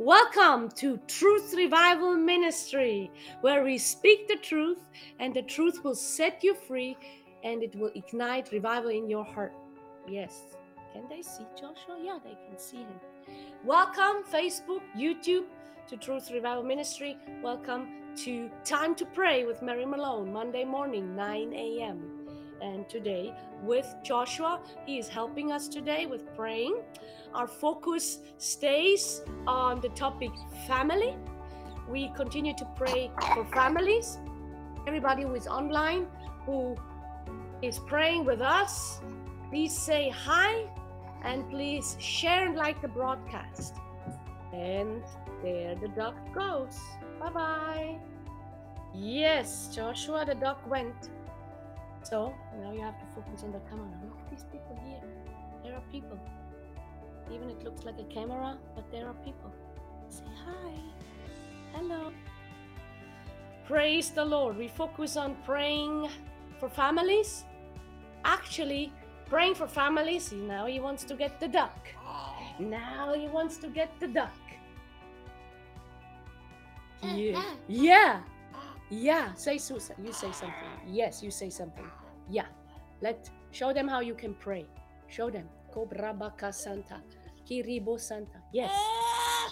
Welcome to Truth Revival Ministry, where we speak the truth and the truth will set you free and it will ignite revival in your heart. Yes. Can they see Joshua? Yeah, they can see him. Welcome, Facebook, YouTube, to Truth Revival Ministry. Welcome to Time to Pray with Mary Malone, Monday morning, 9 a.m. And today with Joshua, he is helping us today with praying. Our focus stays on the topic family. We continue to pray for families. Everybody who is online, who is praying with us, please say hi and please share and like the broadcast. And there the duck goes. Bye bye. Yes, Joshua, the duck went. So now you have to focus on the camera. Look at these people here. There are people. Even it looks like a camera, but there are people. Say hi. Hello. Praise the Lord. We focus on praying for families. Actually, praying for families. Now he wants to get the duck. Now he wants to get the duck. Uh, yeah. Uh. Yeah. Yeah. Say Susan. You say something. Yes, you say something. Yeah. Let show them how you can pray. Show them. Kobrabaka Santa. Kiribo Santa. Yes.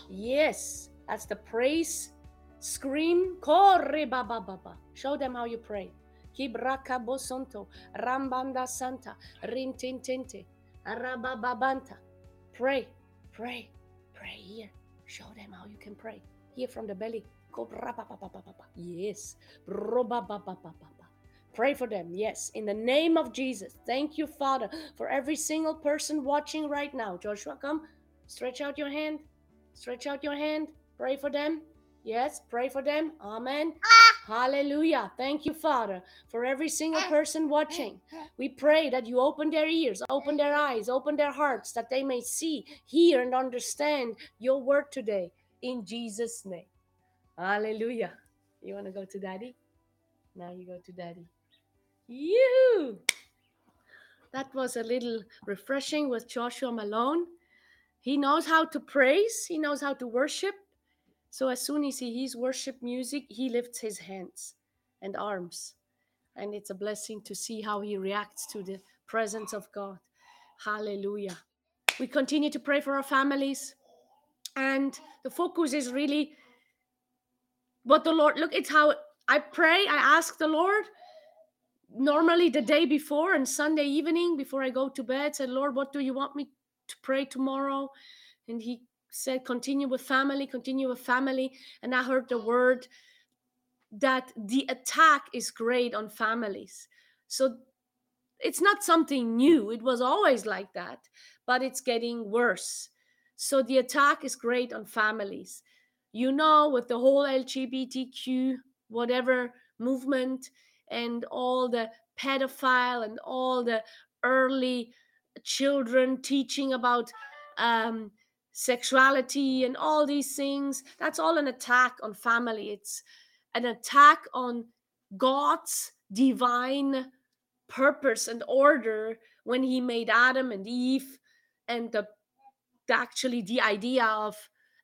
Yes. That's the praise. Scream. Corre baba baba. Show them how you pray. Kibraka bosonto. Rambanda Santa. Rintintinte. Arabababanta. Pray. Pray. Pray here. Show them how you can pray. Here from the belly. Yes. Pray for them. Yes. In the name of Jesus. Thank you, Father, for every single person watching right now. Joshua, come. Stretch out your hand. Stretch out your hand. Pray for them. Yes. Pray for them. Amen. Hallelujah. Thank you, Father, for every single person watching. We pray that you open their ears, open their eyes, open their hearts, that they may see, hear, and understand your word today. In Jesus' name. Hallelujah. You want to go to daddy? Now you go to daddy. You. That was a little refreshing with Joshua Malone. He knows how to praise, he knows how to worship. So as soon as he hears worship music, he lifts his hands and arms. And it's a blessing to see how he reacts to the presence of God. Hallelujah. We continue to pray for our families. And the focus is really what the Lord look, it's how I pray, I ask the Lord normally the day before and Sunday evening before I go to bed, said, Lord, what do you want me to pray tomorrow? And he said, continue with family, continue with family. And I heard the word that the attack is great on families. So it's not something new. It was always like that, but it's getting worse. So the attack is great on families you know, with the whole LGBTQ, whatever movement and all the pedophile and all the early children teaching about um, sexuality and all these things, that's all an attack on family. It's an attack on God's divine purpose and order when he made Adam and Eve and the actually the idea of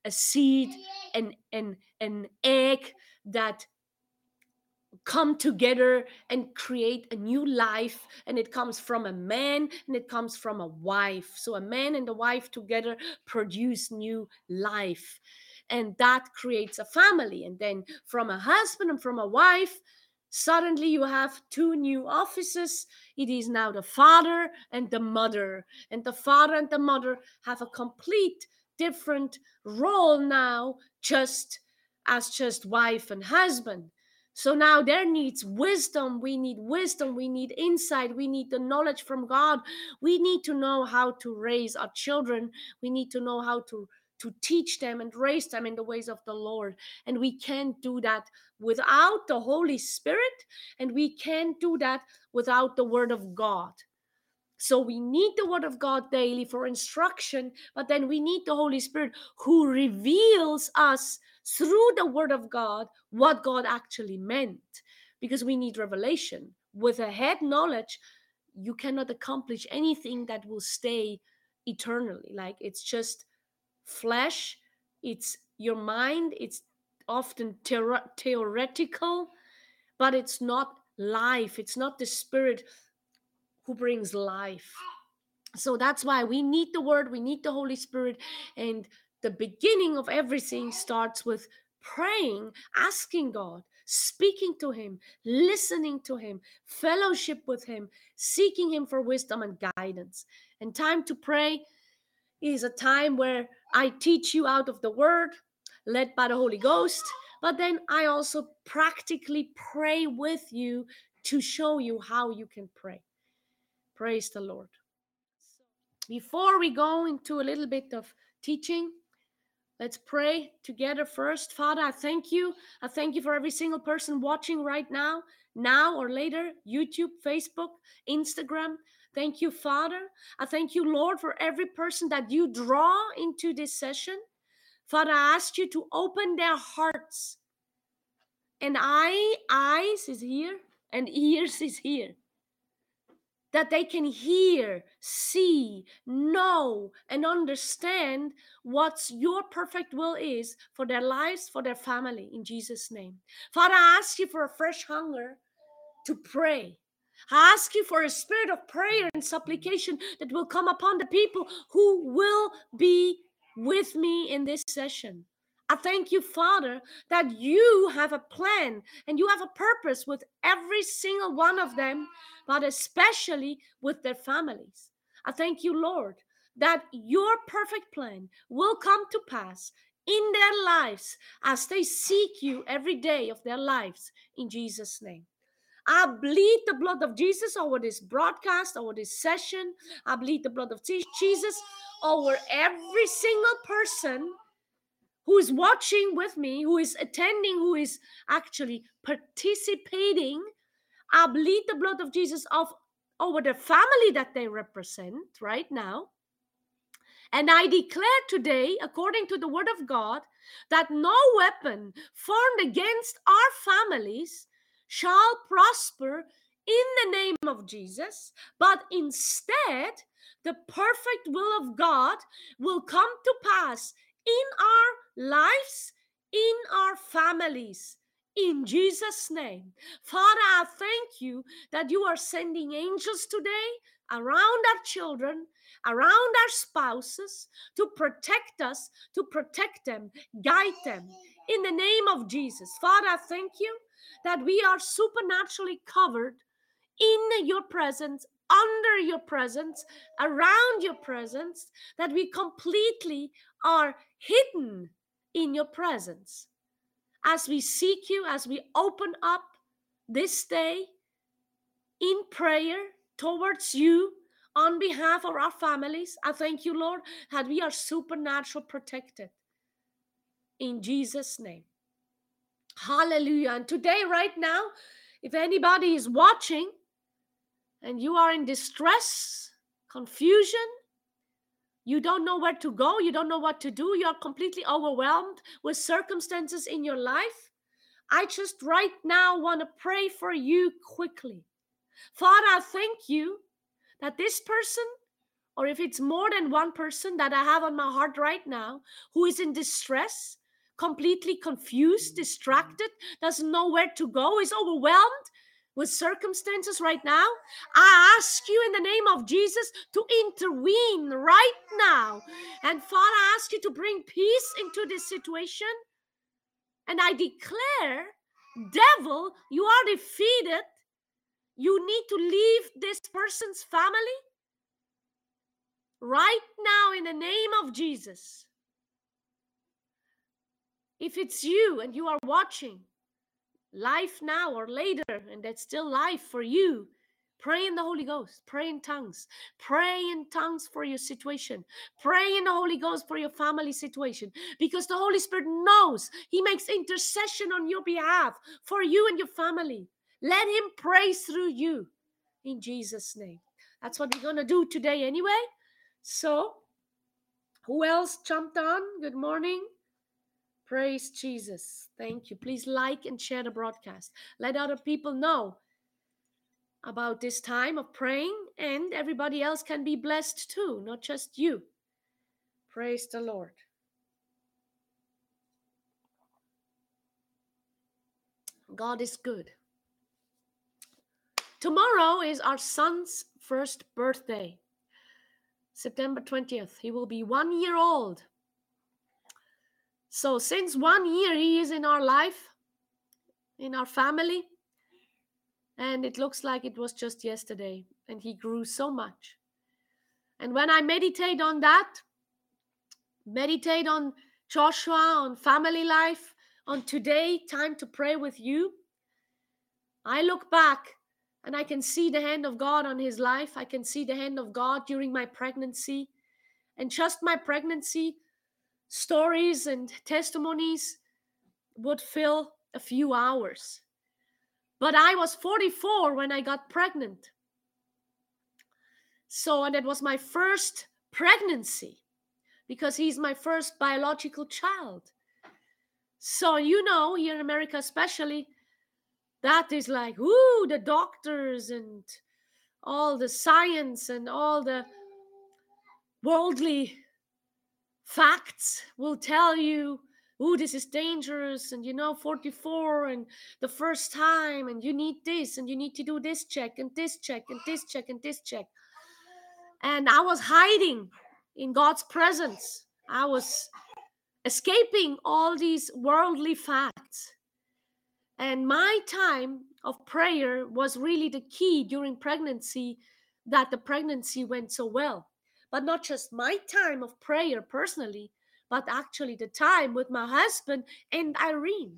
a seed and an an egg that come together and create a new life and it comes from a man and it comes from a wife. So a man and a wife together produce new life and that creates a family. And then from a husband and from a wife suddenly you have two new offices. It is now the father and the mother and the father and the mother have a complete different role now just as just wife and husband. So now there needs wisdom we need wisdom we need insight we need the knowledge from god. We need to know how to raise our children. We need to know how to to teach them and raise them in the ways of the lord. And we can't do that without the holy spirit and we can't do that without the word of god so we need the Word of God daily for instruction, but then we need the Holy Spirit who reveals us through the Word of God what God actually meant. Because we need revelation. With a head knowledge, you cannot accomplish anything that will stay eternally. Like it's just flesh, it's your mind it's often theor- theoretical but it's not life it's not the spirit who brings life. So that's why we need the word we need the holy spirit and the beginning of everything starts with praying asking god speaking to him listening to him fellowship with him seeking him for wisdom and guidance. And time to pray is a time where i teach you out of the word led by the holy ghost but then i also practically pray with you to show you how you can pray praise the lord before we go into a little bit of teaching, let's pray together first. Father, I thank you. I thank you for every single person watching right now, now or later, YouTube, Facebook, Instagram. Thank you, Father. I thank you, Lord, for every person that you draw into this session. Father, I ask you to open their hearts. And eye, eyes is here, and ears is here that they can hear, see, know, and understand what your perfect will is for their lives, for their family, in Jesus' name. Father, I ask you for a fresh hunger to pray. I ask you for a spirit of prayer and supplication that will come upon the people who will be with me in this session. I thank you, Father, that you have a plan and you have a purpose with every single one of them, but especially with their families. I thank you, Lord, that your perfect plan will come to pass in their lives as they seek you every day of their lives in Jesus' name. I bleed the blood of Jesus over this broadcast, over this session. I bleed the blood of Jesus over every single person who is watching with me, who is attending, who is actually participating, I bleed the blood of Jesus off over the family that they represent right now. And I declare today, according to the word of God, that no weapon formed against our families shall prosper in the name of Jesus, but instead, the perfect will of God will come to pass in our lives, in our families. In Jesus' name. Father, I thank you that you are sending angels today around our children, around our spouses to protect us, to protect them, guide them. In the name of Jesus. Father, I thank you that we are supernaturally covered in your presence under your presence, around your presence, that we completely are hidden in your presence. As we seek you, as we open up this day in prayer towards you on behalf of our families, I thank you, Lord, that we are supernatural protected. In Jesus' name. Hallelujah. And today, right now, if anybody is watching and you are in distress, confusion, you don't know where to go, you don't know what to do, you are completely overwhelmed with circumstances in your life, I just right now want to pray for you quickly. Father, I thank you that this person, or if it's more than one person that I have on my heart right now, who is in distress, completely confused, distracted, doesn't know where to go, is overwhelmed, with circumstances right now, I ask you in the name of Jesus to intervene right now. And Father, I ask you to bring peace into this situation. And I declare, devil, you are defeated. You need to leave this person's family right now in the name of Jesus. If it's you and you are watching, life now or later, and that's still life for you. Pray in the Holy Ghost. Pray in tongues. Pray in tongues for your situation. Pray in the Holy Ghost for your family situation. Because the Holy Spirit knows He makes intercession on your behalf for you and your family. Let Him pray through you in Jesus' name. That's what we're going to do today, anyway. So, who else jumped on? Good morning. Praise Jesus. Thank you. Please like and share the broadcast. Let other people know about this time of praying, and everybody else can be blessed too, not just you. Praise the Lord. God is good. Tomorrow is our son's first birthday, September 20th. He will be one year old. So, since one year, he is in our life, in our family. And it looks like it was just yesterday. And he grew so much. And when I meditate on that, meditate on Joshua, on family life, on today, time to pray with you, I look back and I can see the hand of God on his life. I can see the hand of God during my pregnancy. And just my pregnancy stories and testimonies would fill a few hours. But I was 44 when I got pregnant. So, and it was my first pregnancy because he's my first biological child. So, you know, here in America, especially, that is like, ooh, the doctors and all the science and all the worldly facts will tell you oh this is dangerous and you know 44 and the first time and you need this and you need to do this check and this check and this check and this check. And i was hiding in god's presence. I was escaping all these worldly facts. And my time of prayer was really the key during pregnancy that the pregnancy went so well but not just my time of prayer personally, but actually the time with my husband and Irene.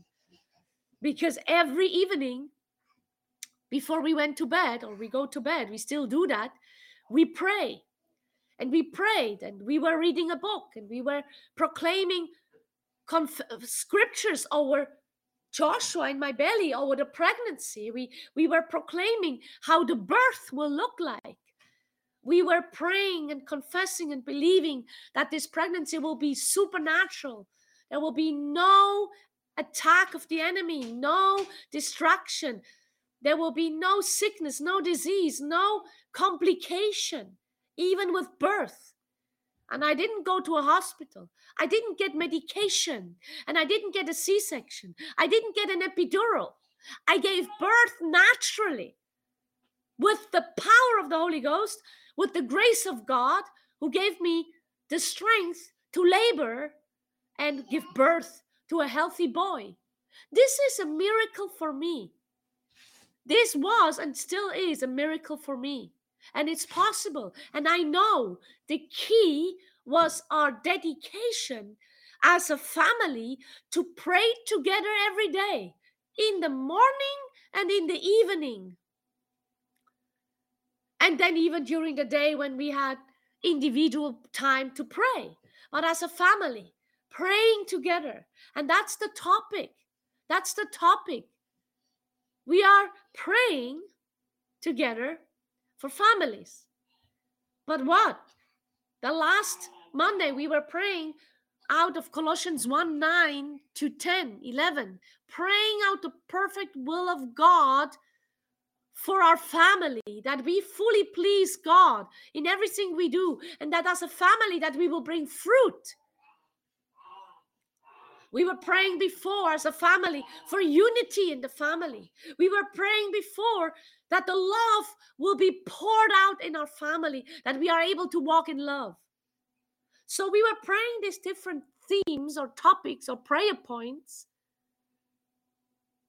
Because every evening before we went to bed, or we go to bed, we still do that, we pray. And we prayed, and we were reading a book, and we were proclaiming conf- scriptures over Joshua in my belly, over the pregnancy. We, we were proclaiming how the birth will look like we were praying and confessing and believing that this pregnancy will be supernatural. There will be no attack of the enemy, no destruction. There will be no sickness, no disease, no complication, even with birth. And I didn't go to a hospital. I didn't get medication. And I didn't get a C section. I didn't get an epidural. I gave birth naturally with the power of the Holy Ghost with the grace of God who gave me the strength to labor and give birth to a healthy boy. This is a miracle for me. This was and still is a miracle for me. And it's possible. And I know the key was our dedication as a family to pray together every day, in the morning and in the evening. And then even during the day when we had individual time to pray, but as a family, praying together. And that's the topic. That's the topic. We are praying together for families. But what? The last Monday we were praying out of Colossians 1 9 to 10, 11, praying out the perfect will of God for our family that we fully please god in everything we do and that as a family that we will bring fruit. We were praying before as a family for unity in the family. We were praying before that the love will be poured out in our family that we are able to walk in love. So we were praying these different themes or topics or prayer points.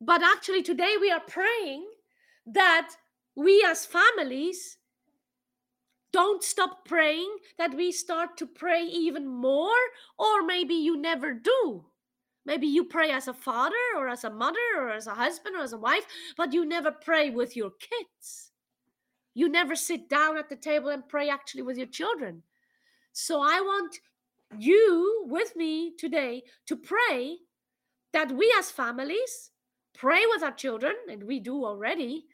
But actually today we are praying that we as families don't stop praying, that we start to pray even more, or maybe you never do. Maybe you pray as a father or as a mother or as a husband or as a wife, but you never pray with your kids. You never sit down at the table and pray actually with your children. So I want you with me today to pray that we as families pray with our children, and we do already,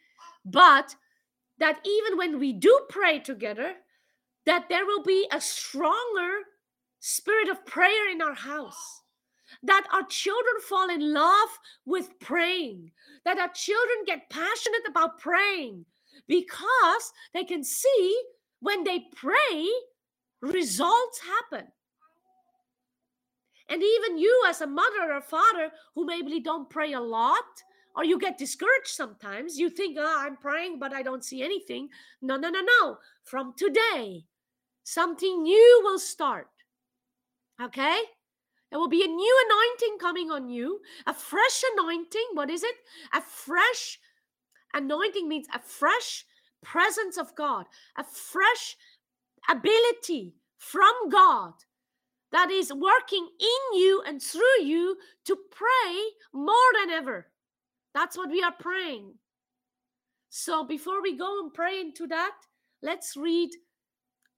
but that even when we do pray together, that there will be a stronger spirit of prayer in our house. That our children fall in love with praying. That our children get passionate about praying because they can see when they pray, results happen. And even you, as a mother or father who maybe don't pray a lot, or you get discouraged sometimes. You think, oh, I'm praying, but I don't see anything. No, no, no, no. From today, something new will start. Okay? There will be a new anointing coming on you, a fresh anointing. What is it? A fresh anointing means a fresh presence of God, a fresh ability from God that is working in you and through you to pray more than ever. That's what we are praying. So before we go and pray into that, let's read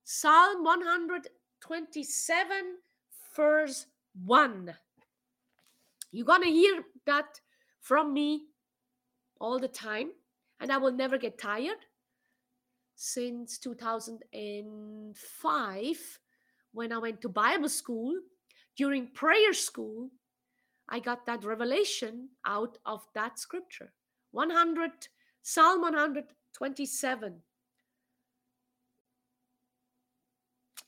Psalm 127, verse 1. You're going to hear that from me all the time, and I will never get tired. Since 2005, when I went to Bible school, during prayer school, I got that revelation out of that scripture. 100 Psalm 127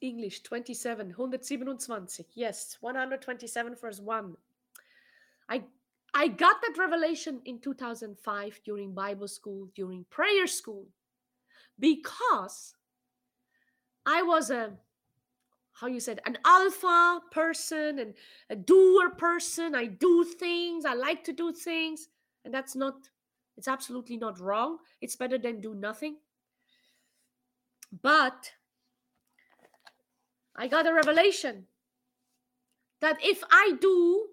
English 27 127 yes 127 verse 1 I I got that revelation in 2005 during Bible school during prayer school because I was a how you said an alpha person and a doer person. I do things i like to do things and that's not it's absolutely not wrong. It's better than do nothing. But i got a revelation that if i do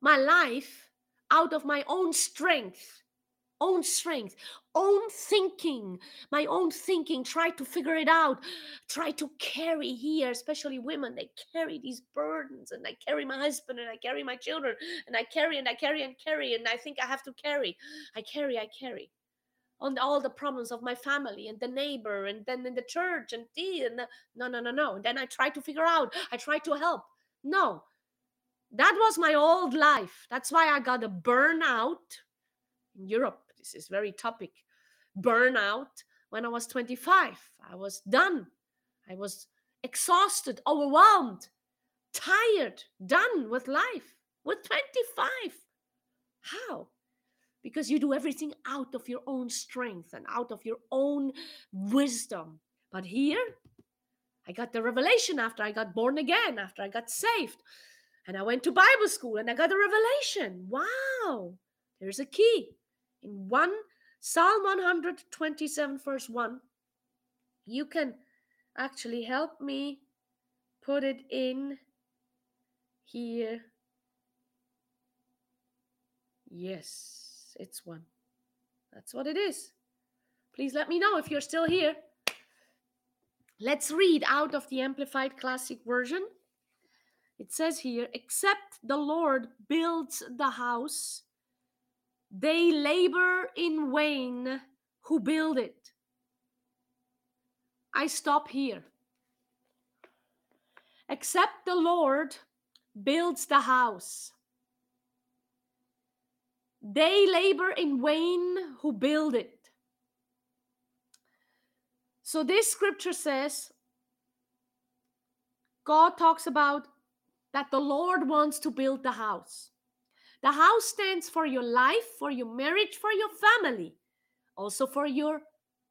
my life out of my own strength own strength, own thinking, my own thinking, try to figure it out, try to carry here, especially women, they carry these burdens, and I carry my husband, and I carry my children, and I carry and I carry and carry, and I think I have to carry. I carry, I carry. On all the problems of my family and the neighbor and then in the church and the and the, no no no no. Then i try to figure out i try to help. No. That was my old life. That's why i got a burnout in europe. This is very topic burnout when i was 25 i was done. I was exhausted overwhelmed tired done with life with 25 how? Because you do everything out of your own strength and out of your own wisdom. But here i got the revelation after i got born again after i got saved and i went to bible school and i got a revelation. Wow! There's a key. In 1 Psalm 127 verse 1 you can actually help me put it in here. Yes it's one. That's what it is. Please let me know if you're still here. Let's read out of the amplified classic version. It says here except the lord builds the house they labor in vain who build it. I stop here. Except the Lord builds the house. They labor in vain who build it. So, this scripture says God talks about that the Lord wants to build the house. The house stands for your life, for your marriage, for your family, also for your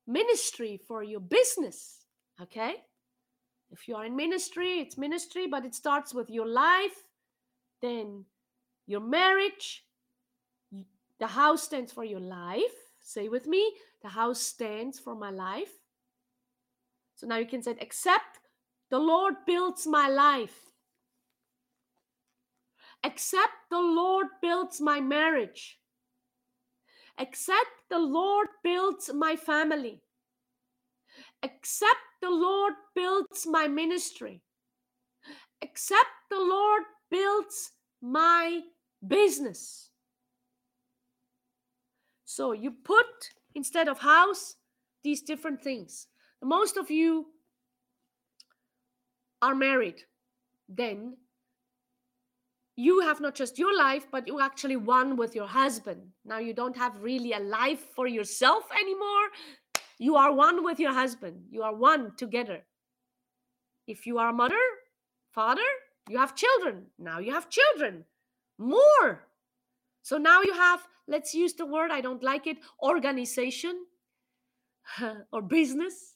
ministry, for your business. Okay? If you are in ministry, it's ministry, but it starts with your life, then your marriage. The house stands for your life. Say with me, the house stands for my life. So now you can say, except the Lord builds my life except the Lord builds my marriage, except the Lord builds my family, except the Lord builds my ministry, except the Lord builds my business. So you put instead of house these different things. Most of you are married. Then you have not just your life, but you actually one with your husband. Now you don't have really a life for yourself anymore. You are one with your husband. You are one together. If you are a mother, father, you have children. Now you have children. More. So now you have, let's use the word, I don't like it, organization or business.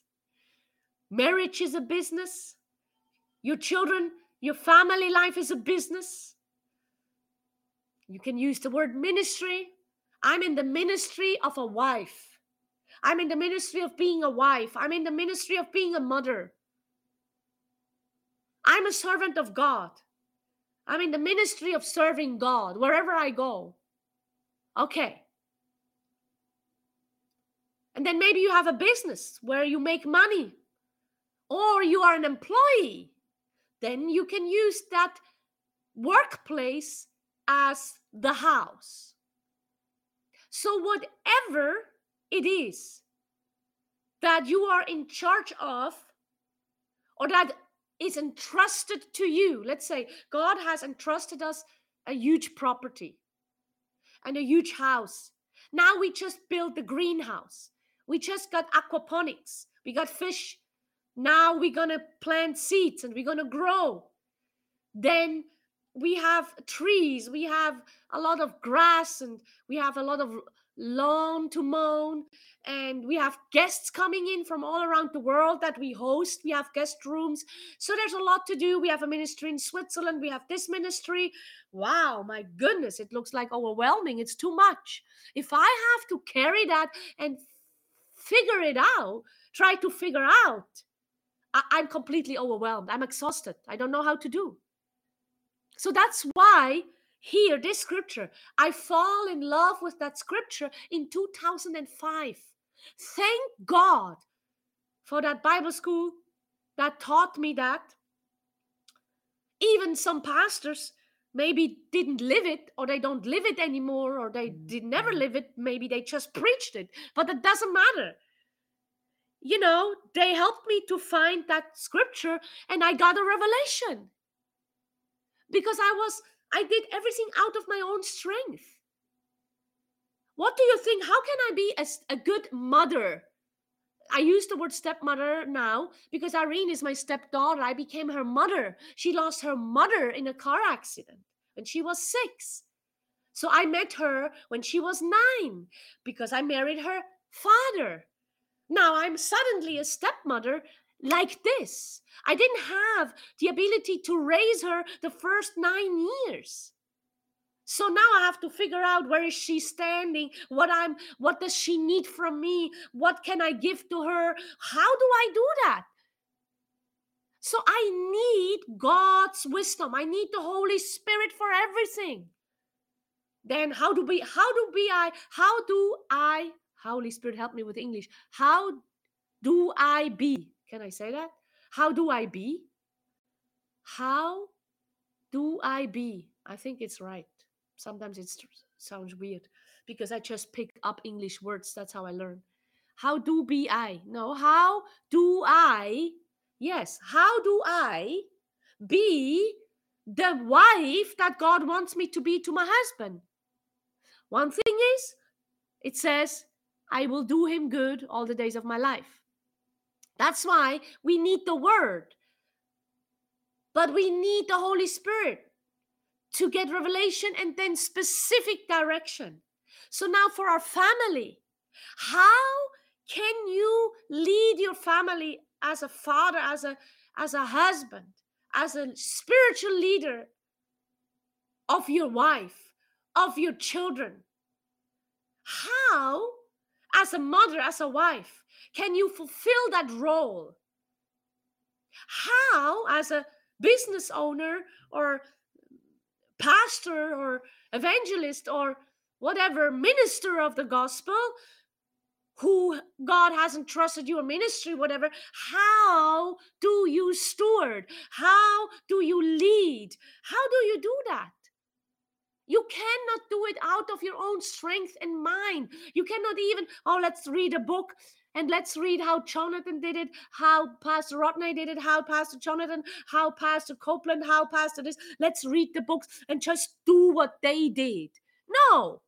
Marriage is a business. Your children, your family life is a business. You can use the word ministry. I'm in the ministry of a wife. I'm in the ministry of being a wife. I'm in the ministry of being a mother. I'm a servant of God. I'm in the ministry of serving God wherever I go. Okay. And then maybe you have a business where you make money, or you are an employee. Then you can use that workplace as the house. So, whatever it is that you are in charge of, or that is entrusted to you, let's say God has entrusted us a huge property and a huge house. Now we just built the greenhouse. We just got aquaponics. We got fish. Now we're going to plant seeds and we're going to grow. Then we have trees. We have a lot of grass and we have a lot of lawn to mow and we have guests coming in from all around the world that we host. We have guest rooms. So there's a lot to do. We have a ministry in switzerland. We have this ministry. Wow my goodness it looks like overwhelming. It's too much. If i have to carry that and figure it out try to figure out I- i'm completely overwhelmed. I'm exhausted. I don't know how to do so that's why here, this scripture, I fall in love with that scripture in 2005. Thank God for that Bible school that taught me that. Even some pastors maybe didn't live it or they don't live it anymore or they mm-hmm. did never mm-hmm. live it. Maybe they just preached it but it doesn't matter. You know they helped me to find that scripture and i got a revelation because i was I did everything out of my own strength. What do you think? How can I be a, a good mother? I use the word stepmother now because Irene is my stepdaughter. I became her mother. She lost her mother in a car accident when she was six. So I met her when she was nine because I married her father. Now I'm suddenly a stepmother like this. I didn't have the ability to raise her the first nine years. So now I have to figure out where is she standing, what I'm what does she need from me, what can I give to her? How do I do that? So I need God's wisdom. I need the Holy Spirit for everything. Then how do we how do we I how do I Holy Spirit help me with English. How do I be? Can I say that? How do I be? How do I be? I think it's right. Sometimes it sounds weird because I just pick up English words. That's how I learn. How do be I? No, how do I? Yes, how do I be the wife that God wants me to be to my husband? One thing is, it says, I will do him good all the days of my life. That's why we need the word. But we need the Holy Spirit to get revelation and then specific direction. So now for our family, how can you lead your family as a father, as a as a husband, as a spiritual leader of your wife, of your children? How as a mother, as a wife, can you fulfill that role? How, as a business owner or pastor or evangelist or whatever minister of the gospel, who God has entrusted you a ministry, whatever, how do you steward? How do you lead? How do you do that? You cannot do it out of your own strength and mind. You cannot even, oh, let's read a book and let's read how Jonathan did it, how Pastor Rodney did it, how Pastor Jonathan, how Pastor Copeland, how Pastor this. Let's read the books and just do what they did. No.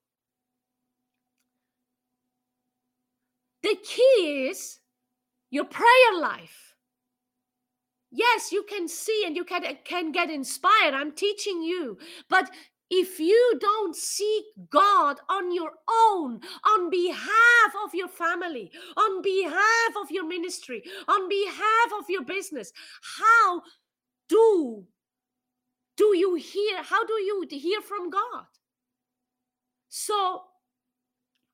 The key is your prayer life. Yes, you can see and you can, can get inspired. I'm teaching you. But if you don't seek God on your own, on behalf of your family, on behalf of your ministry, on behalf of your business, how do do you hear how do you hear from God? So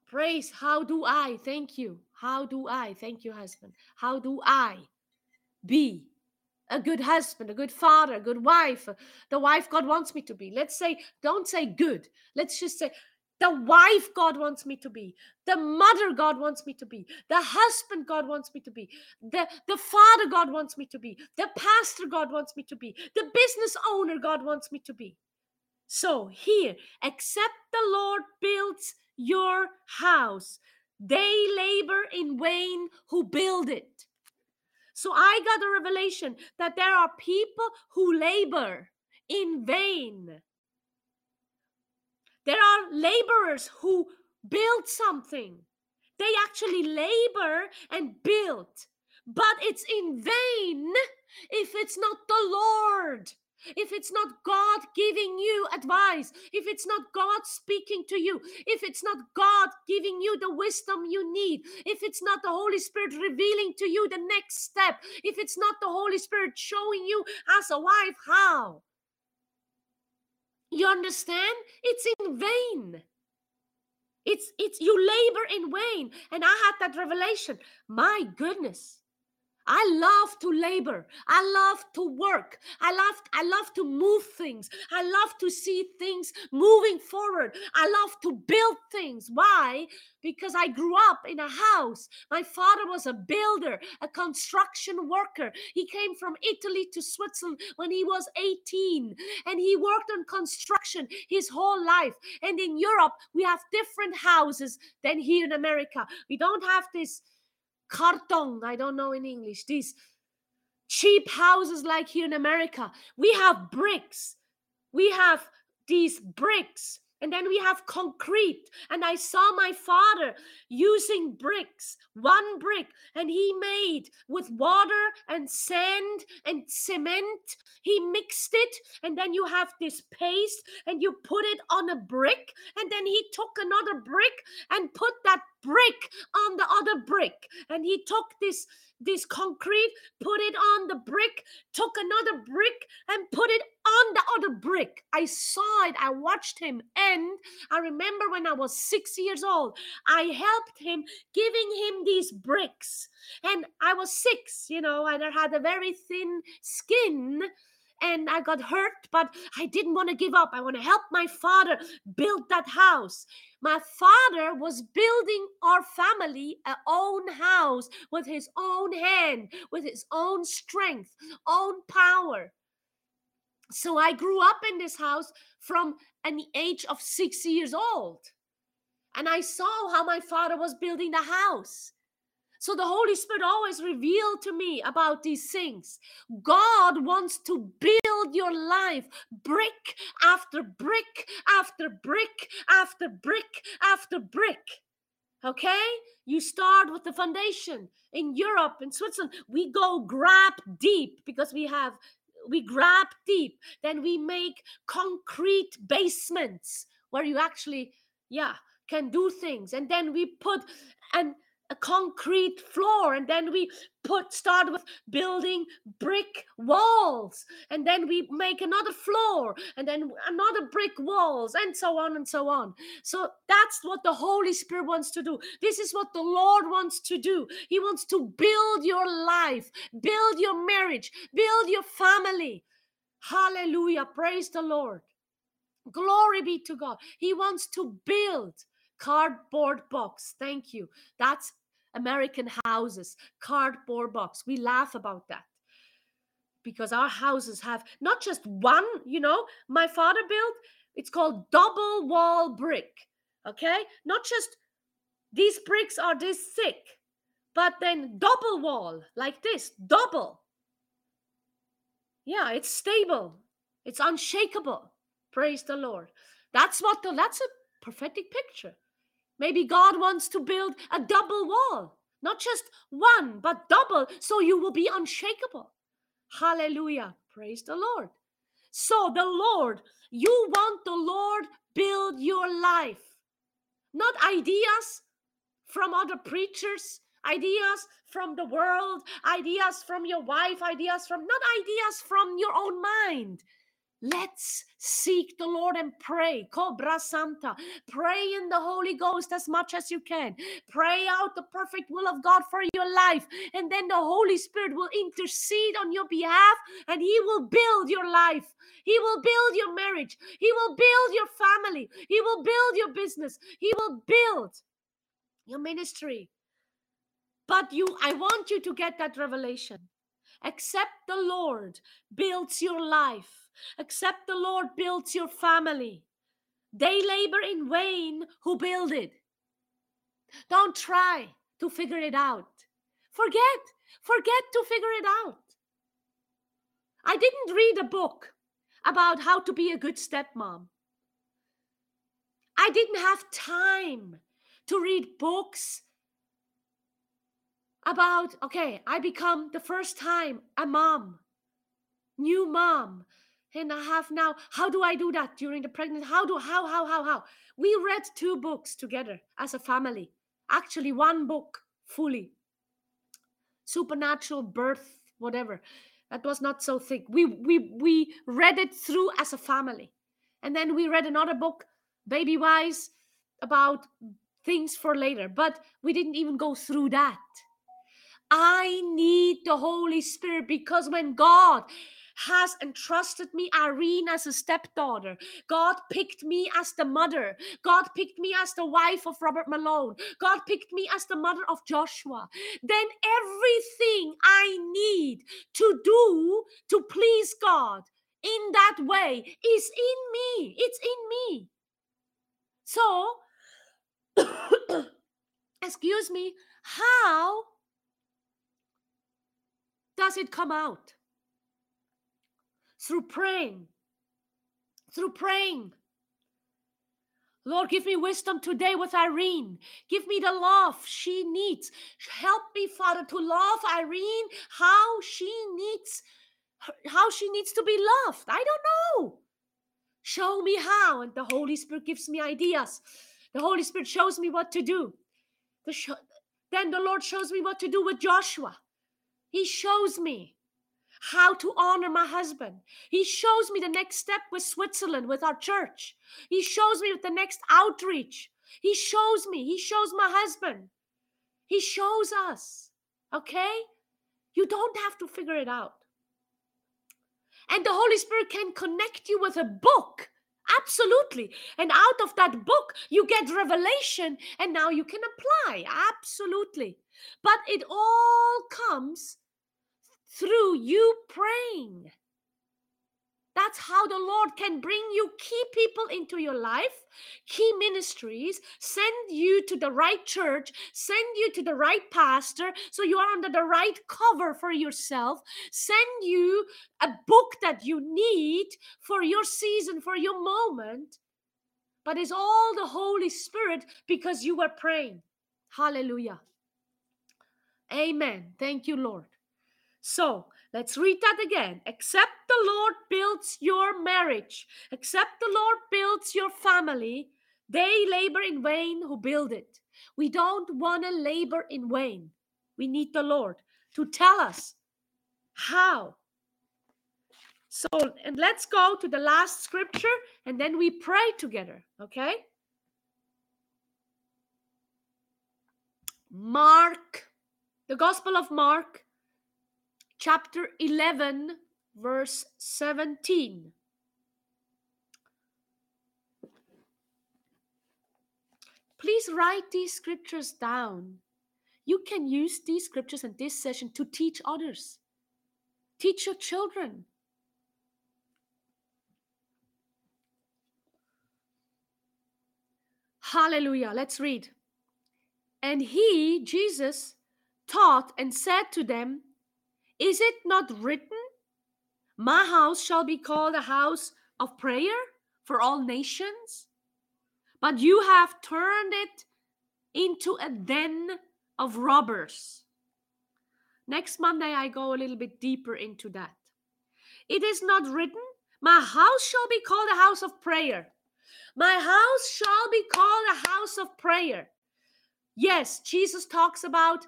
praise how do I thank you? How do I thank you husband? How do I be a good husband, a good father, a good wife, uh, the wife God wants me to be. Let's say, don't say good. Let's just say, the wife God wants me to be, the mother God wants me to be, the husband God wants me to be, the, the father God wants me to be, the pastor God wants me to be, the business owner God wants me to be. So, here, except the Lord builds your house, they labor in vain who build it. So I got a revelation that there are people who labor in vain. There are laborers who build something. They actually labor and build, but it's in vain if it's not the Lord if it's not God giving you advice, if it's not God speaking to you, if it's not God giving you the wisdom you need, if it's not the Holy Spirit revealing to you the next step, if it's not the Holy Spirit showing you as a wife how. You understand? It's in vain. It's it's you labor in vain. And I had that revelation. My goodness. I love to labor. I love to work. I love I love to move things. I love to see things moving forward. I love to build things. Why? Because I grew up in a house. My father was a builder, a construction worker. He came from Italy to Switzerland when he was 18 and he worked on construction his whole life. And in Europe, we have different houses than here in America. We don't have this carton, I don't know in English, these cheap houses like here in America. We have bricks. We have these bricks and then we have concrete. And I saw my father using bricks, one brick, and he made with water and sand and cement. He mixed it, and then you have this paste, and you put it on a brick. And then he took another brick and put that brick on the other brick. And he took this this concrete, put it on the brick, took another brick, and put it on brick. I saw it, I watched him, and I remember when I was six years old, I helped him giving him these bricks. And I was six, you know, and I had a very thin skin and I got hurt, but I didn't want to give up. I want to help my father build that house. My father was building our family a own house with his own hand, with his own strength, own power. So I grew up in this house from an age of six years old. And I saw how my father was building the house. So the Holy Spirit always revealed to me about these things. God wants to build your life brick after brick after brick after brick after brick. Okay? You start with the foundation. In Europe, in Switzerland, we go grab deep because we have we grab deep. Then we make concrete basements where you actually, yeah, can do things. And then we put and a concrete floor and then we put start with building brick walls and then we make another floor and then another brick walls and so on and so on. So that's what the holy spirit wants to do. This is what the lord wants to do. He wants to build your life build your marriage build your family. Hallelujah. Praise the lord. Glory be to god. He wants to build cardboard box. Thank you. That's American houses, cardboard box. We laugh about that because our houses have not just one, you know, my father built, it's called double wall brick. Okay? Not just these bricks are this thick, but then double wall like this, double. Yeah, it's stable. It's unshakable. Praise the Lord. That's what the that's a prophetic picture. Maybe God wants to build a double wall, not just one, but double, so you will be unshakable. Hallelujah. Praise the Lord. So, the Lord, you want the Lord build your life, not ideas from other preachers, ideas from the world, ideas from your wife, ideas from not ideas from your own mind. Let's seek the Lord and pray. Cobra Santa. Pray in the Holy Ghost as much as you can. Pray out the perfect will of God for your life. And then the Holy Spirit will intercede on your behalf and He will build your life. He will build your marriage. He will build your family. He will build your business. He will build your ministry. But you, I want you to get that revelation. Accept the Lord builds your life except the Lord builds your family. They labor in vain who build it. Don't try to figure it out. Forget, forget to figure it out. I didn't read a book about how to be a good stepmom. I didn't have time to read books about, okay, I become the first time a mom, new mom, and now. How do I do that during the pregnancy? How do how how how how? We read two books together as a family. Actually, one book fully. Supernatural birth, whatever. That was not so thick. We we we read it through as a family, and then we read another book, baby wise, about things for later. But we didn't even go through that. I need the Holy Spirit because when God has entrusted me, Irene, as a stepdaughter. God picked me as the mother. God picked me as the wife of Robert Malone. God picked me as the mother of Joshua. Then everything I need to do to please God in that way is in me. It's in me. So, excuse me, how does it come out? Through praying. Through praying. Lord, give me wisdom today with Irene. Give me the love she needs. Help me, Father, to love Irene how she needs how she needs to be loved. I don't know. Show me how and the Holy Spirit gives me ideas. The Holy Spirit shows me what to do. The sh- then the Lord shows me what to do with Joshua. He shows me how to honor my husband. He shows me the next step with Switzerland, with our church. He shows me the next outreach. He shows me. He shows my husband. He shows us. Okay? You don't have to figure it out. And the Holy Spirit can connect you with a book. Absolutely. And out of that book, you get revelation, and now you can apply. Absolutely. But it all comes through you praying. That's how the Lord can bring you key people into your life, key ministries, send you to the right church, send you to the right pastor so you are under the right cover for yourself, send you a book that you need for your season, for your moment. But it's all the Holy Spirit because you were praying. Hallelujah. Amen. Thank you, Lord. So let's read that again. Except the Lord builds your marriage, except the Lord builds your family, they labor in vain who build it. We don't want to labor in vain. We need the Lord to tell us how. So, and let's go to the last scripture and then we pray together, okay? Mark, the Gospel of Mark, chapter 11, verse 17. Please write these scriptures down. You can use these scriptures in this session to teach others, teach your children. Hallelujah. Let's read. And he, Jesus, taught and said to them, is it not written, My house shall be called a house of prayer for all nations? But you have turned it into a den of robbers. Next Monday, I go a little bit deeper into that. It is not written, My house shall be called a house of prayer. My house shall be called a house of prayer. Yes, Jesus talks about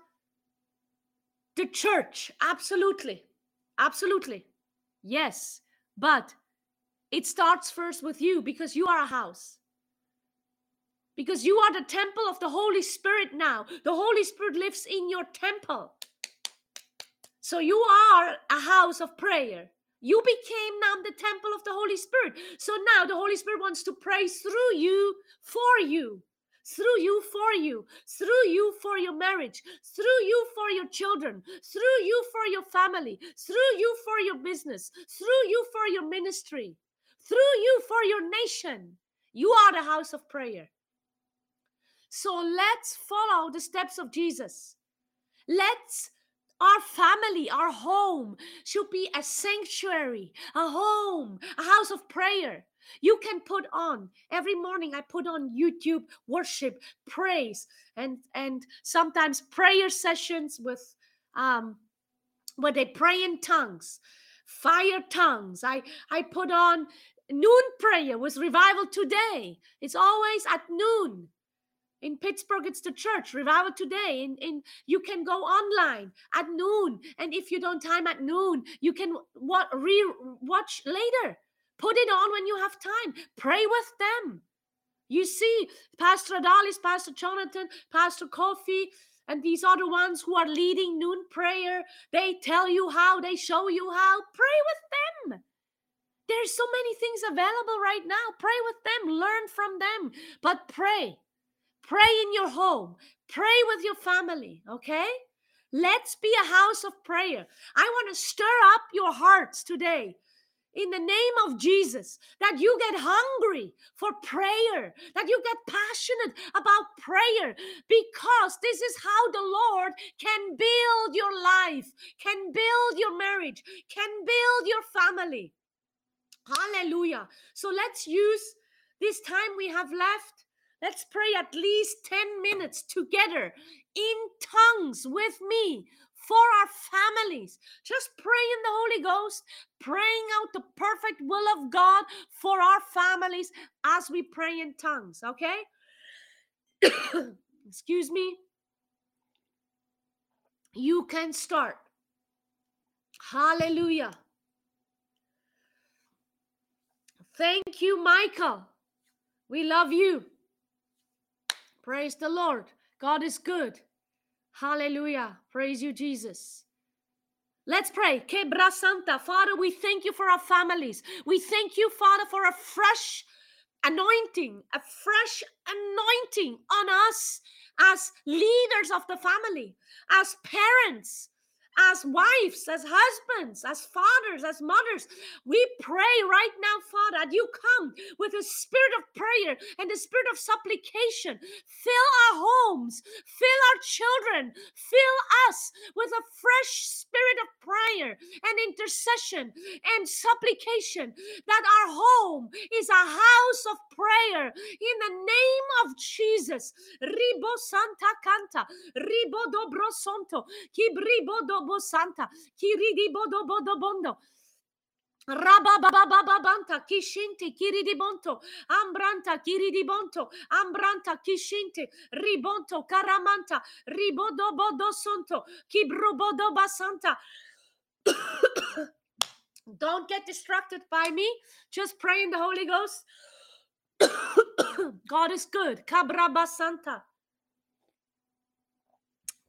the church. Absolutely. Absolutely. Yes. But it starts first with you because you are a house. Because you are the temple of the Holy Spirit now. The Holy Spirit lives in your temple. So you are a house of prayer. You became now the temple of the Holy Spirit. So now the Holy Spirit wants to pray through you, for you, through you, for you, through you, for your marriage, through you, for your children, through you, for your family, through you, for your business, through you, for your ministry, through you, for your nation. You are the house of prayer. So let's follow the steps of Jesus. Let's our family, our home should be a sanctuary, a home, a house of prayer. You can put on every morning. I put on YouTube worship, praise, and and sometimes prayer sessions with um where they pray in tongues, fire tongues. I I put on noon prayer with revival today. It's always at noon in Pittsburgh, it's the church revival today. In, in you can go online at noon, and if you don't time at noon, you can what re watch later. Put it on when you have time. Pray with them. You see, Pastor Adalis, Pastor Jonathan, Pastor Kofi, and these the ones who are leading noon prayer. They tell you how, they show you how. Pray with them. There's so many things available right now. Pray with them, learn from them, but pray. Pray in your home, pray with your family, okay? Let's be a house of prayer. I want to stir up your hearts today in the name of Jesus that you get hungry for prayer, that you get passionate about prayer, because this is how the Lord can build your life, can build your marriage, can build your family. Hallelujah. So let's use this time we have left Let's pray at least 10 minutes together in tongues with me for our families. Just pray in the Holy Ghost, praying out the perfect will of God for our families as we pray in tongues, okay? Excuse me. You can start. Hallelujah. Thank you, Michael. We love you. Praise the Lord. God is good. Hallelujah. Praise you, Jesus. Let's pray. Quebra Santa. Father, we thank you for our families. We thank you, Father, for a fresh anointing, a fresh anointing on us as leaders of the family, as parents, as wives, as husbands, as fathers, as mothers. We pray right now, Father, that you come with a spirit of prayer and the spirit of supplication. Fill our homes, fill our children, fill us with a fresh spirit of prayer and intercession and supplication that our home is a house of prayer in the name of Jesus. Ribo Santa Canta, Ribo Dobro Santo, Kibribo Santa, Kiridi Bodo Bodo Bondo. Kiridibonto ambranta kiridibonto ambranta ribonto karamanta sonto kibrobodo basanta Don't get distracted by me. Just pray in the Holy Ghost. God is good. Kabraba Santa.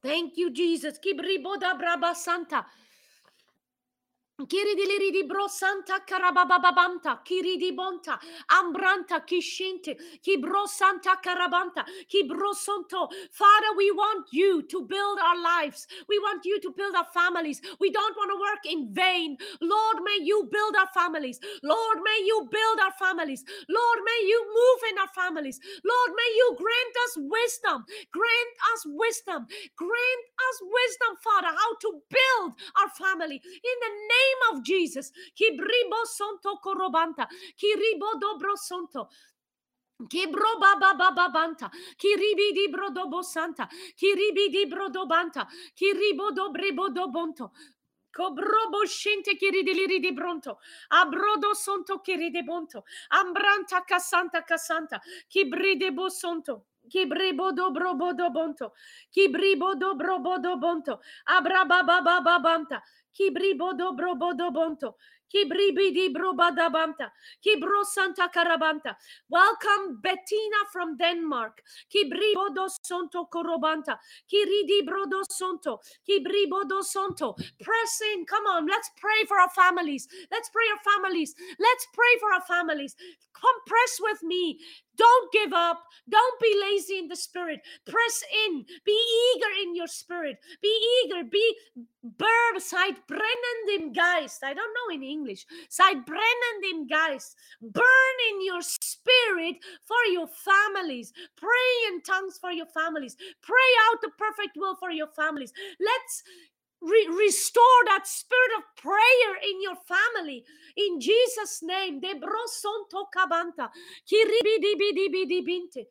Thank you, Jesus. Braba Santa. Kiri di bro santa kiri di bonta, ambranta kishinte, kibro santa carabanta, kibro sonto. Father, we want you to build our lives. We want you to build our families. We don't want to work in vain. Lord, may you build our families. Lord, may you build our families. Lord, may you move in our families. Lord, may you grant us wisdom. Grant us wisdom. Grant us wisdom, Father, how to build our family in the name name of Jesus. Kibribo sonto korobanta. Kiribo dobro sonto. Kibro baba baba banta, kiribi di brodo bosanta, kiribi di brodo banta, kiribo do brebo bonto. Cobrobo scente chiridili di bronto. Abrodo sonto chiride bonto. Ambranta casanta casanta. Chibride bo sonto. Kibribo dobro bodo bonto. Kibribo dobro bodo bonto. Abrababababanta. Kibribo dobro bodo bonto. Kibribi brobadabanta. Kibro Santa Carabanta. Welcome Bettina from Denmark. Kibribodo Sonto Korobanta. Kiridi Brodo Sonto. Sonto. Press in. Come on, let's pray for our families. Let's pray our families. Let's pray for our families. Come press with me. Don't give up. Don't be lazy in the spirit. Press in. Be eager in your spirit. Be eager. Be burn side brennendem geist. I don't know in English. Side brennendem geist. Burn in your spirit for your families. Pray in tongues for your families. Pray out the perfect will for your families. Let's Re- restore that spirit of prayer in your family in Jesus' name. De brosonto kabanta. Kiribidibidibidibinte.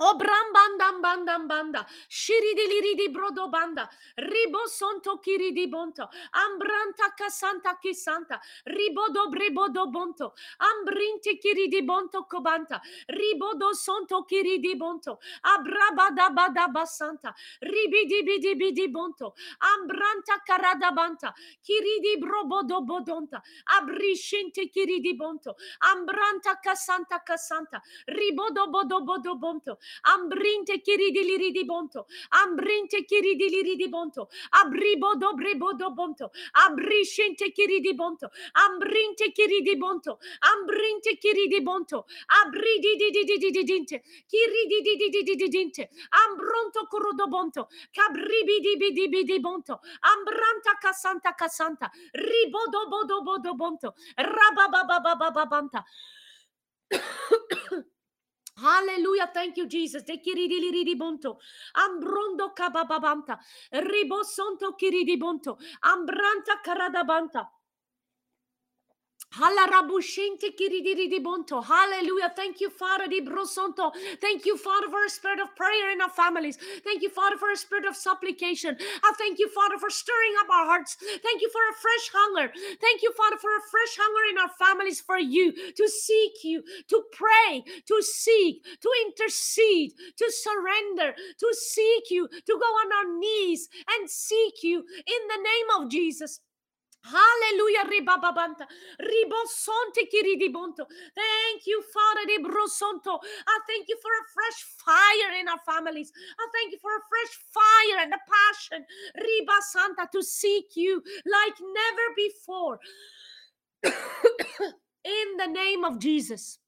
O brambandam bandam banda, shiri di liri di brodo banda, ribo sonto kiri di bonto, ambranta casanta kisanta, ribodo brebodo bonto, ambrinti kiri di bonto cobanta, ribodo sonto kiri di bonto, abrabada bada basanta, ribidi bidi bidi bonto, ambranta carada banta, kiri di brobodo bodonta, abriscente kiri di bonto, ambranta casanta casanta, ribodo bodo bodo bonto, ambrinte kiridi di bonto, ambrinte kiridi di bonto, abribo dobrebo do bonto, abriscente kiridi bonto, ambrinte kiridi bonto, ambrinte kiridi bonto, abridi di di di di di dinte, kiridi di di di di di dinte, ambronto corodo bonto, cabribi di bi di bi di bonto, ambranta casanta casanta, ribodo bodo bodo bonto, rababababababanta. Hallelujah. Thank you, Jesus. Te kiridi liri. Ambrondo kabababanta. Ribosonto kiridi bonto. Ambranta karadabanta. Hallelujah. Thank you, Father. Thank you, Father, for a spirit of prayer in our families. Thank you, Father, for a spirit of supplication. I thank you, Father, for stirring up our hearts. Thank you for a fresh hunger. Thank you, Father, for a fresh hunger in our families for you, to seek you, to pray, to seek, to intercede, to surrender, to seek you, to go on our knees and seek you in the name of Jesus. Hallelujah, ribababanta, ribosonte kiridibonto. Thank you, Father de brosonto. I thank you for a fresh fire in our families. I thank you for a fresh fire and a passion, riba santa, to seek you like never before. in the name of Jesus.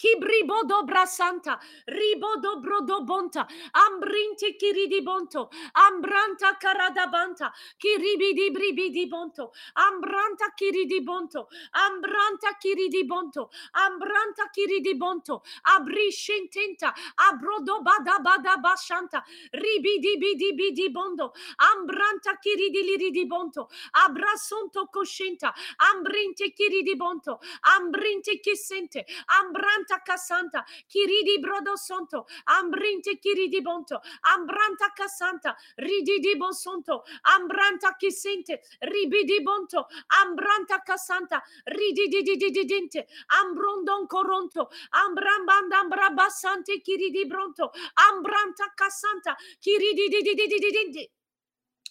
Kibribodo brasanta, ribodo brodo bonta, ambrinte kiridi bonto, ambranta karadabanta, kiribidi bribidi bonto, ambranta kiridi bonto, ambranta kiridi bonto, ambranta kiridi bonto, abrishintenta, abrodo bada bada bashanta, ribidi bidi bidi bondo, ambranta kiridi liridi bonto, abrasonto coscenta, ambrinte kiridi bonto, ambrinte kisente, ambranta Santa Casanta, Kiridi Brodo Sonto, Ambrinte Kiridi Bonto, Ambranta Casanta, Rididi Bonsonto, Ambranta Kisente, Ribidi Bonto, Ambranta Casanta, Rididi Didinte, Ambrondon Coronto, Ambrambanda Ambrabasante Kiridi Bronto, Ambranta Casanta, Kiridi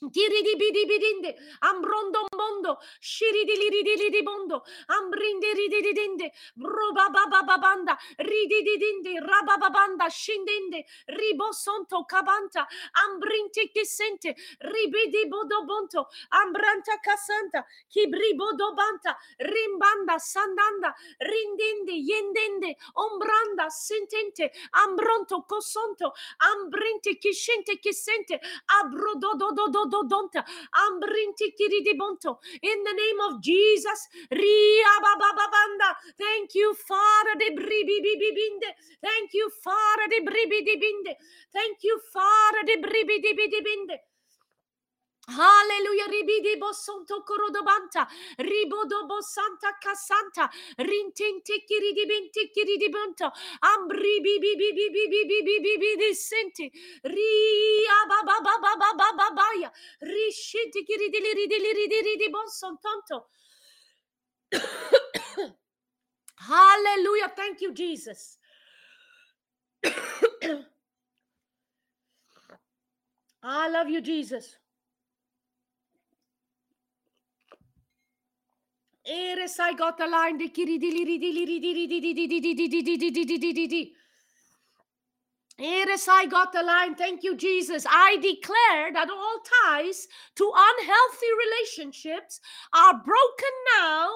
Didinte. Kiridi bidi bidinde, ambrondo mondo, shiridi liridi di bondo, ambrinde ridi dinde, roba baba babanda, ridi dinde, rabababanda, scendende, ribosonto cabanta, ambrinte che sente, ribidi bodo bonto, ambranta casanta, kibribodo banta, rimbanda, sandanda, rindende, yendende, ombranda, sentente, ambronto, cosonto, ambrinte, che scente, che sente, abrododododo, dodonta, ambrinti kiridi bonto. In the name of Jesus, ria. Thank you, Father de bribibibinde. Thank you, Father de bribidibinde. Thank you, Father de bribidibinde. Hallelujah. Ribidi bosonto korodobanta. Ribodo bosanta kasanta. Rintinte kiridi binti kiridi bunto. Ambri bi bi bi bi bi bi bi bi bi bi di senti. Ri ba ba ba ba ba ba ba ba ya. Rishinti kiridi li ridi li ridi ridi bosontonto. Hallelujah. Thank you, Jesus. I love you, Jesus. Di di di di. Eres I got the line. Thank you, Jesus. I declare that all ties to unhealthy relationships are broken now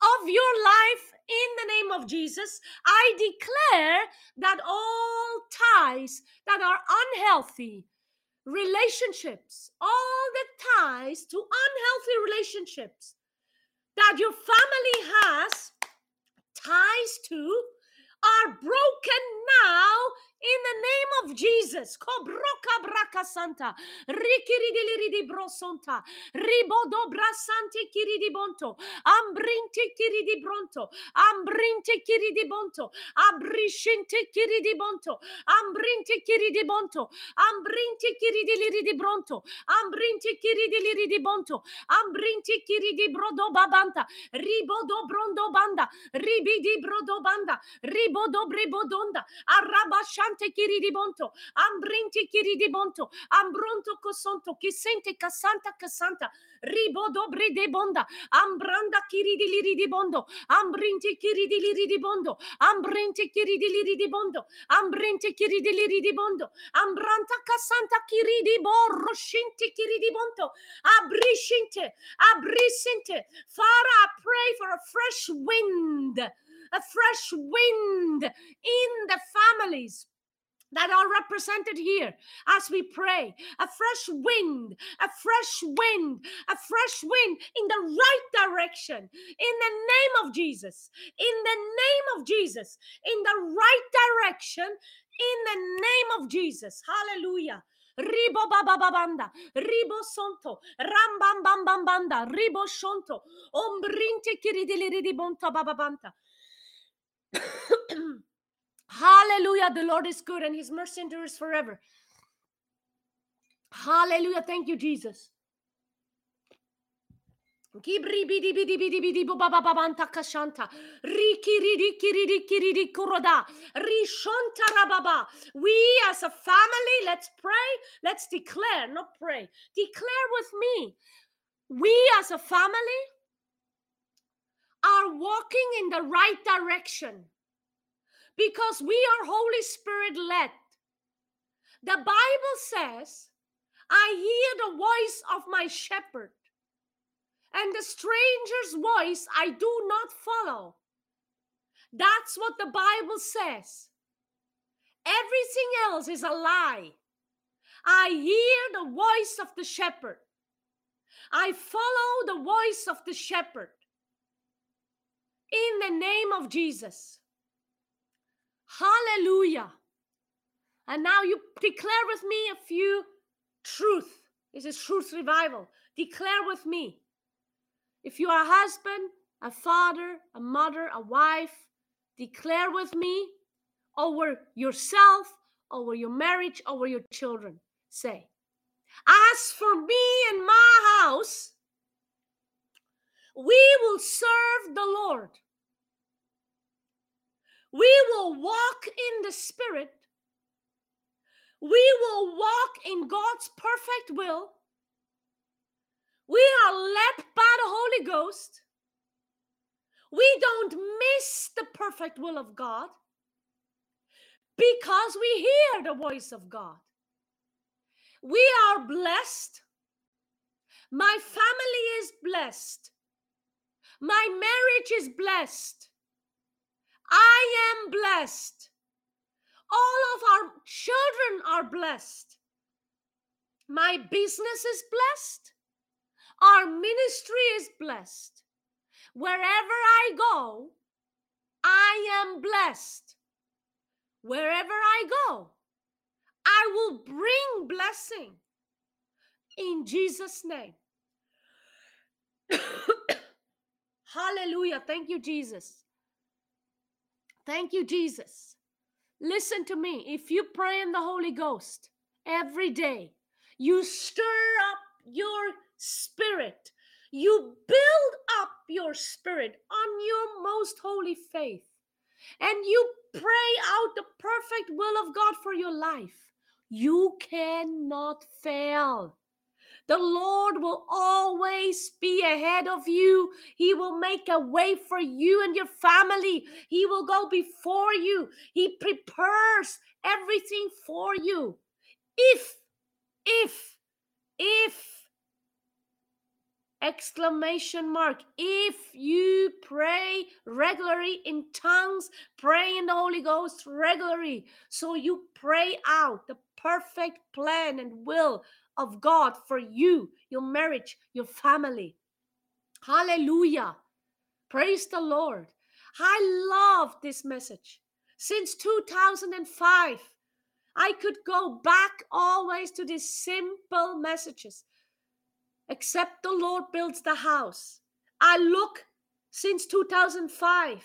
of your life in the name of Jesus. I declare that all ties that are unhealthy relationships, all the ties to unhealthy relationships that your family has ties to are broken now in the name of Jesus. Kobroka braka santa. Rikiri brosonta. Ribodo brasante kiridi bonto. Ambrinte kiridi bronto. Ambrinte kiridi bonto. Abrishinte kiridi bonto. Ambrinte kiridi bonto. Ambrinte kiridi liridi bronto. Ambrinte kiridi liridi bonto. Ambrinte kiridi brodo babanta. Ribodo brondo banda. Ribidi brodo banda. Ribodo brebodonda. Arrabasciante chiridibonto, ambrinti chiridibonto, ambronto cosonto, chi sente cassanta cassanta, ribodobre de bonda, ambranda chiri di liri di bondo, ambrinti chiri di liri di bondo, ambrinti chiridiliridibondo, ambrinti bondo, ambranta cassanta chiri di borro, scinti chiridibonto, abriscinte, abriscinte, Father, I pray for a fresh wind. A fresh wind in the families that are represented here as we pray. A fresh wind, a fresh wind, a fresh wind in the right direction. In the name of Jesus. In the name of Jesus. In the right direction. In the name of Jesus. Hallelujah. Ribo baba babanda, ribo sonto, rambam bam bam bam banda, ribo shonto, ombrinte kiridili ridibonta bababanta. Hallelujah. The Lord is good and his mercy endures forever. Hallelujah. Thank you, Jesus. Kibri bidi bidi bidi bidi kashanta. Riki ridi kuroda. Rishonta rababa. We as a family, let's pray. Let's declare, not pray. Declare with me. We as a family are walking in the right direction because we are Holy Spirit led. The Bible says, I hear the voice of my shepherd, and the stranger's voice I do not follow. That's what the Bible says. Everything else is a lie. I hear the voice of the shepherd. I follow the voice of the shepherd. In the name of Jesus. Hallelujah. And now you declare with me a few truth. This is truth revival. Declare with me. If you are a husband, a father, a mother, a wife, declare with me over yourself, over your marriage, over your children. Say, As for me and my house, we will serve the Lord. We will walk in the Spirit. We will walk in God's perfect will. We are led by the Holy Ghost. We don't miss the perfect will of God because we hear the voice of God. We are blessed. My family is blessed. My marriage is blessed. I am blessed. All of our children are blessed. My business is blessed. Our ministry is blessed. Wherever I go, I am blessed. Wherever I go, I will bring blessing. in Jesus' name. Hallelujah. Thank you, Jesus. Thank you, Jesus. Listen to me. If you pray in the Holy Ghost every day, you stir up your spirit, you build up your spirit on your most holy faith, and you pray out the perfect will of God for your life. You cannot fail. The Lord will always be ahead of you. He will make a way for you and your family. He will go before you. He prepares everything for you. If, if, if, exclamation mark, if you pray regularly in tongues, pray in the Holy Ghost regularly. So you pray out the perfect plan and will of God for you, your marriage, your family. Hallelujah. Praise the Lord. I love this message. Since 2005, I could go back always to these simple messages. Except the Lord builds the house. I look since 2005,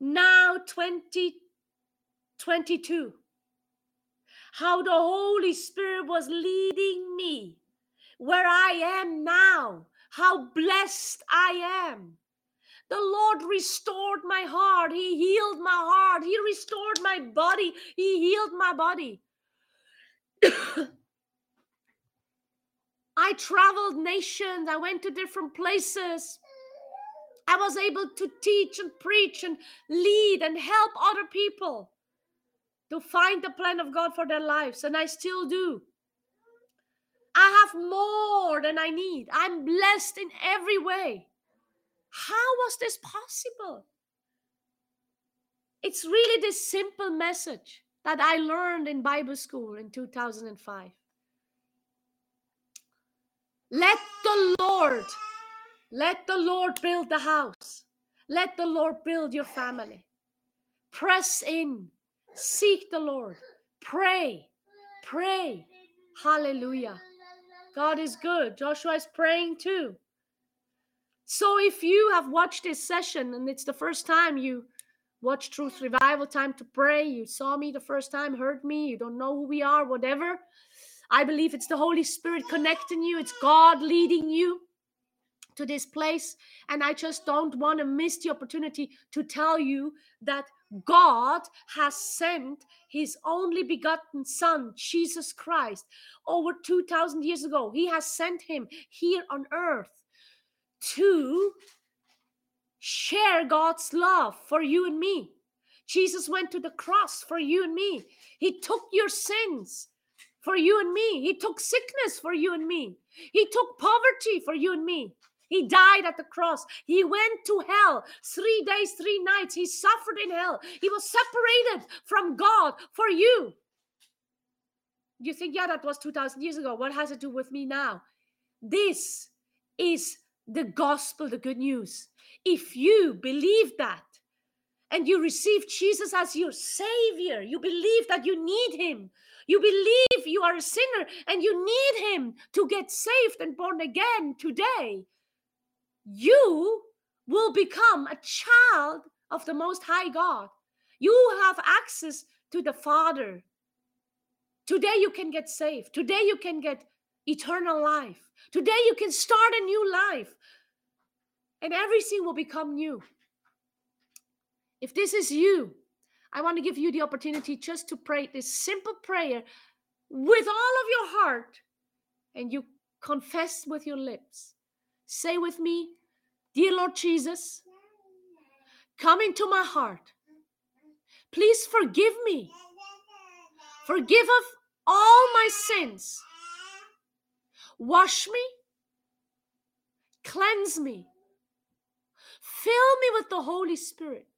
now 2022 how the Holy Spirit was leading me where I am now, how blessed I am. The Lord restored my heart. He healed my heart. He restored my body. He healed my body. I traveled nations. I went to different places. I was able to teach and preach and lead and help other people to find the plan of God for their lives, and I still do. I have more than I need. I'm blessed in every way. How was this possible? It's really this simple message that I learned in Bible school in 2005. Let the Lord, let the Lord build the house. Let the Lord build your family. Press in Seek the Lord. Pray. Pray. Hallelujah. God is good. Joshua is praying too. So if you have watched this session and it's the first time you watch Truth Revival Time to Pray, you saw me the first time, heard me, you don't know who we are, whatever. I believe it's the Holy Spirit connecting you, it's God leading you to this place. And I just don't want to miss the opportunity to tell you that God has sent his only begotten Son, Jesus Christ, over 2,000 years ago. He has sent him here on earth to share God's love for you and me. Jesus went to the cross for you and me. He took your sins for you and me. He took sickness for you and me. He took poverty for you and me. He died at the cross. He went to hell. Three days, three nights. He suffered in hell. He was separated from God for you. You think, yeah, that was 2,000 years ago. What has it to do with me now? This is the gospel, the good news. If you believe that and you receive Jesus as your savior, you believe that you need him, you believe you are a sinner and you need him to get saved and born again today, you will become a child of the Most High God. You have access to the Father. Today you can get saved. Today you can get eternal life. Today you can start a new life. And everything will become new. If this is you, I want to give you the opportunity just to pray this simple prayer with all of your heart and you confess with your lips. Say with me, Dear Lord Jesus, come into my heart. Please forgive me. Forgive of all my sins. Wash me. Cleanse me. Fill me with the Holy Spirit.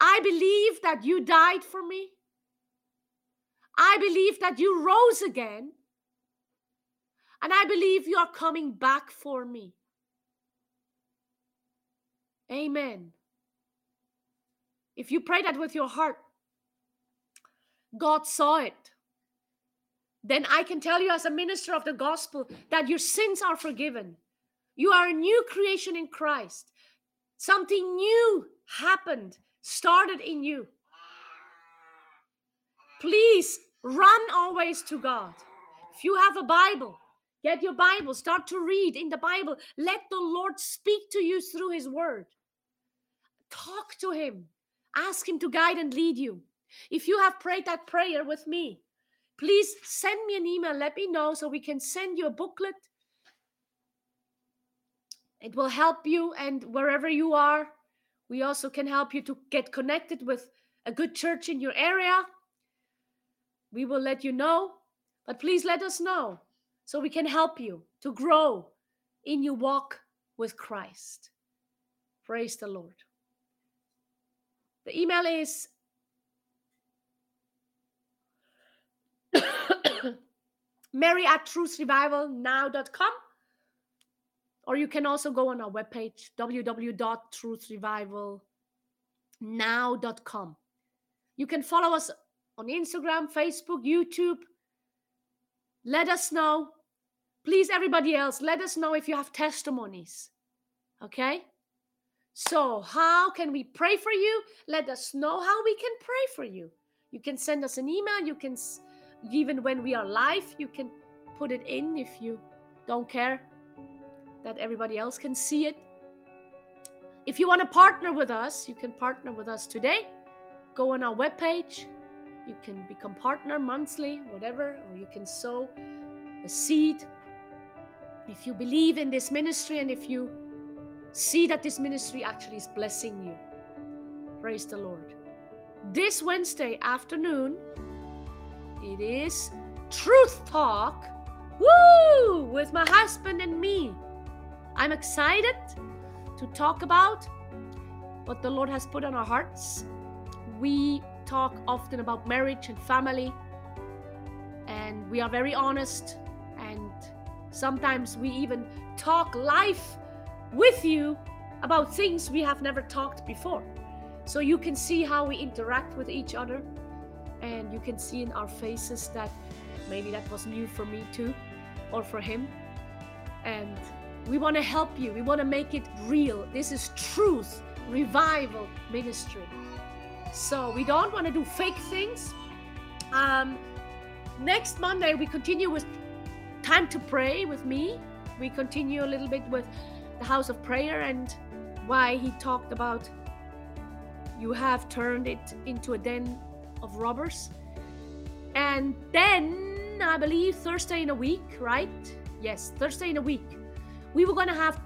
I believe that you died for me. I believe that you rose again and I believe you are coming back for me. Amen. If you pray that with your heart, God saw it. then I can tell you, as a minister of the gospel, that your sins are forgiven. You are a new creation in Christ. Something new happened, started in you. Please run always to God. If you have a Bible, get your Bible, start to read in the Bible. Let the Lord speak to you through His Word. Talk to Him, ask Him to guide and lead you. If you have prayed that prayer with me, please send me an email. Let me know so we can send you a booklet. It will help you, and wherever you are, we also can help you to get connected with a good church in your area. We will let you know, but please let us know so we can help you to grow in your walk with Christ. Praise the Lord. The email is mary at truthrevivalnow.com or you can also go on our webpage www.truthrevivalnow.com you can follow us on instagram facebook youtube let us know. Please everybody else let us know if you have testimonies okay? So how can we pray for you? Let us know how we can pray for you. You can send us an email you can even when we are live you can put it in if you don't care that everybody else can see it. If you want to partner with us you can partner with us today. Go on our webpage you can become partner monthly whatever or you can sow a seed if you believe in this ministry and if you see that this ministry actually is blessing you praise the lord this wednesday afternoon it is Truth Talk. Woo! With my husband and me. I'm excited to talk about what the Lord has put on our hearts. We talk often about marriage and family, and we are very honest. And sometimes we even talk life with you about things we have never talked before. So you can see how we interact with each other. And you can see in our faces that maybe that was new for me too or for him. And we want to help you. We want to make it real. This is truth revival ministry so we don't want to do fake things um next monday we continue with time to pray with me we continue a little bit with the house of prayer and why he talked about you have turned it into a den of robbers. And then I believe Thursday in a week, right? Yes, Thursday in a week. We were gonna have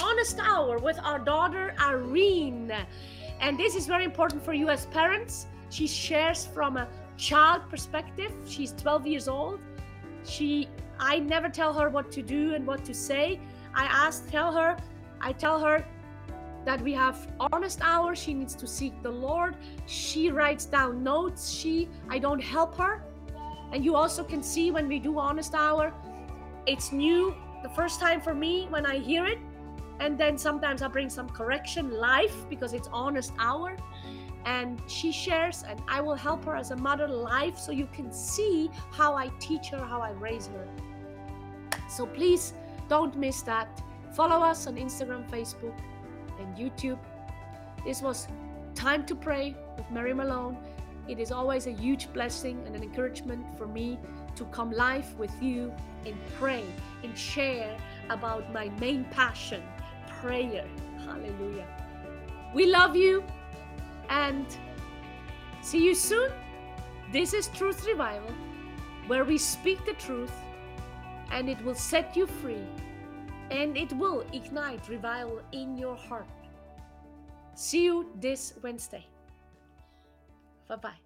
honest hour with our daughter Irene. And this is very important for you as parents. She shares from a child perspective. She's 12 years old. She I never tell her what to do and what to say. I ask tell her I tell her that we have honest hour she needs to seek the lord she writes down notes she i don't help her and you also can see when we do honest hour it's new the first time for me when i hear it and then sometimes i bring some correction live because it's honest hour and she shares and i will help her as a mother live so you can see how i teach her how i raise her so please don't miss that follow us on instagram facebook and YouTube. This was Time to Pray with Mary Malone. It is always a huge blessing and an encouragement for me to come live with you and pray and share about my main passion, prayer. Hallelujah. We love you and see you soon. This is Truth Revival, where we speak the truth and it will set you free and it will ignite revival in your heart. See you this Wednesday. Bye bye.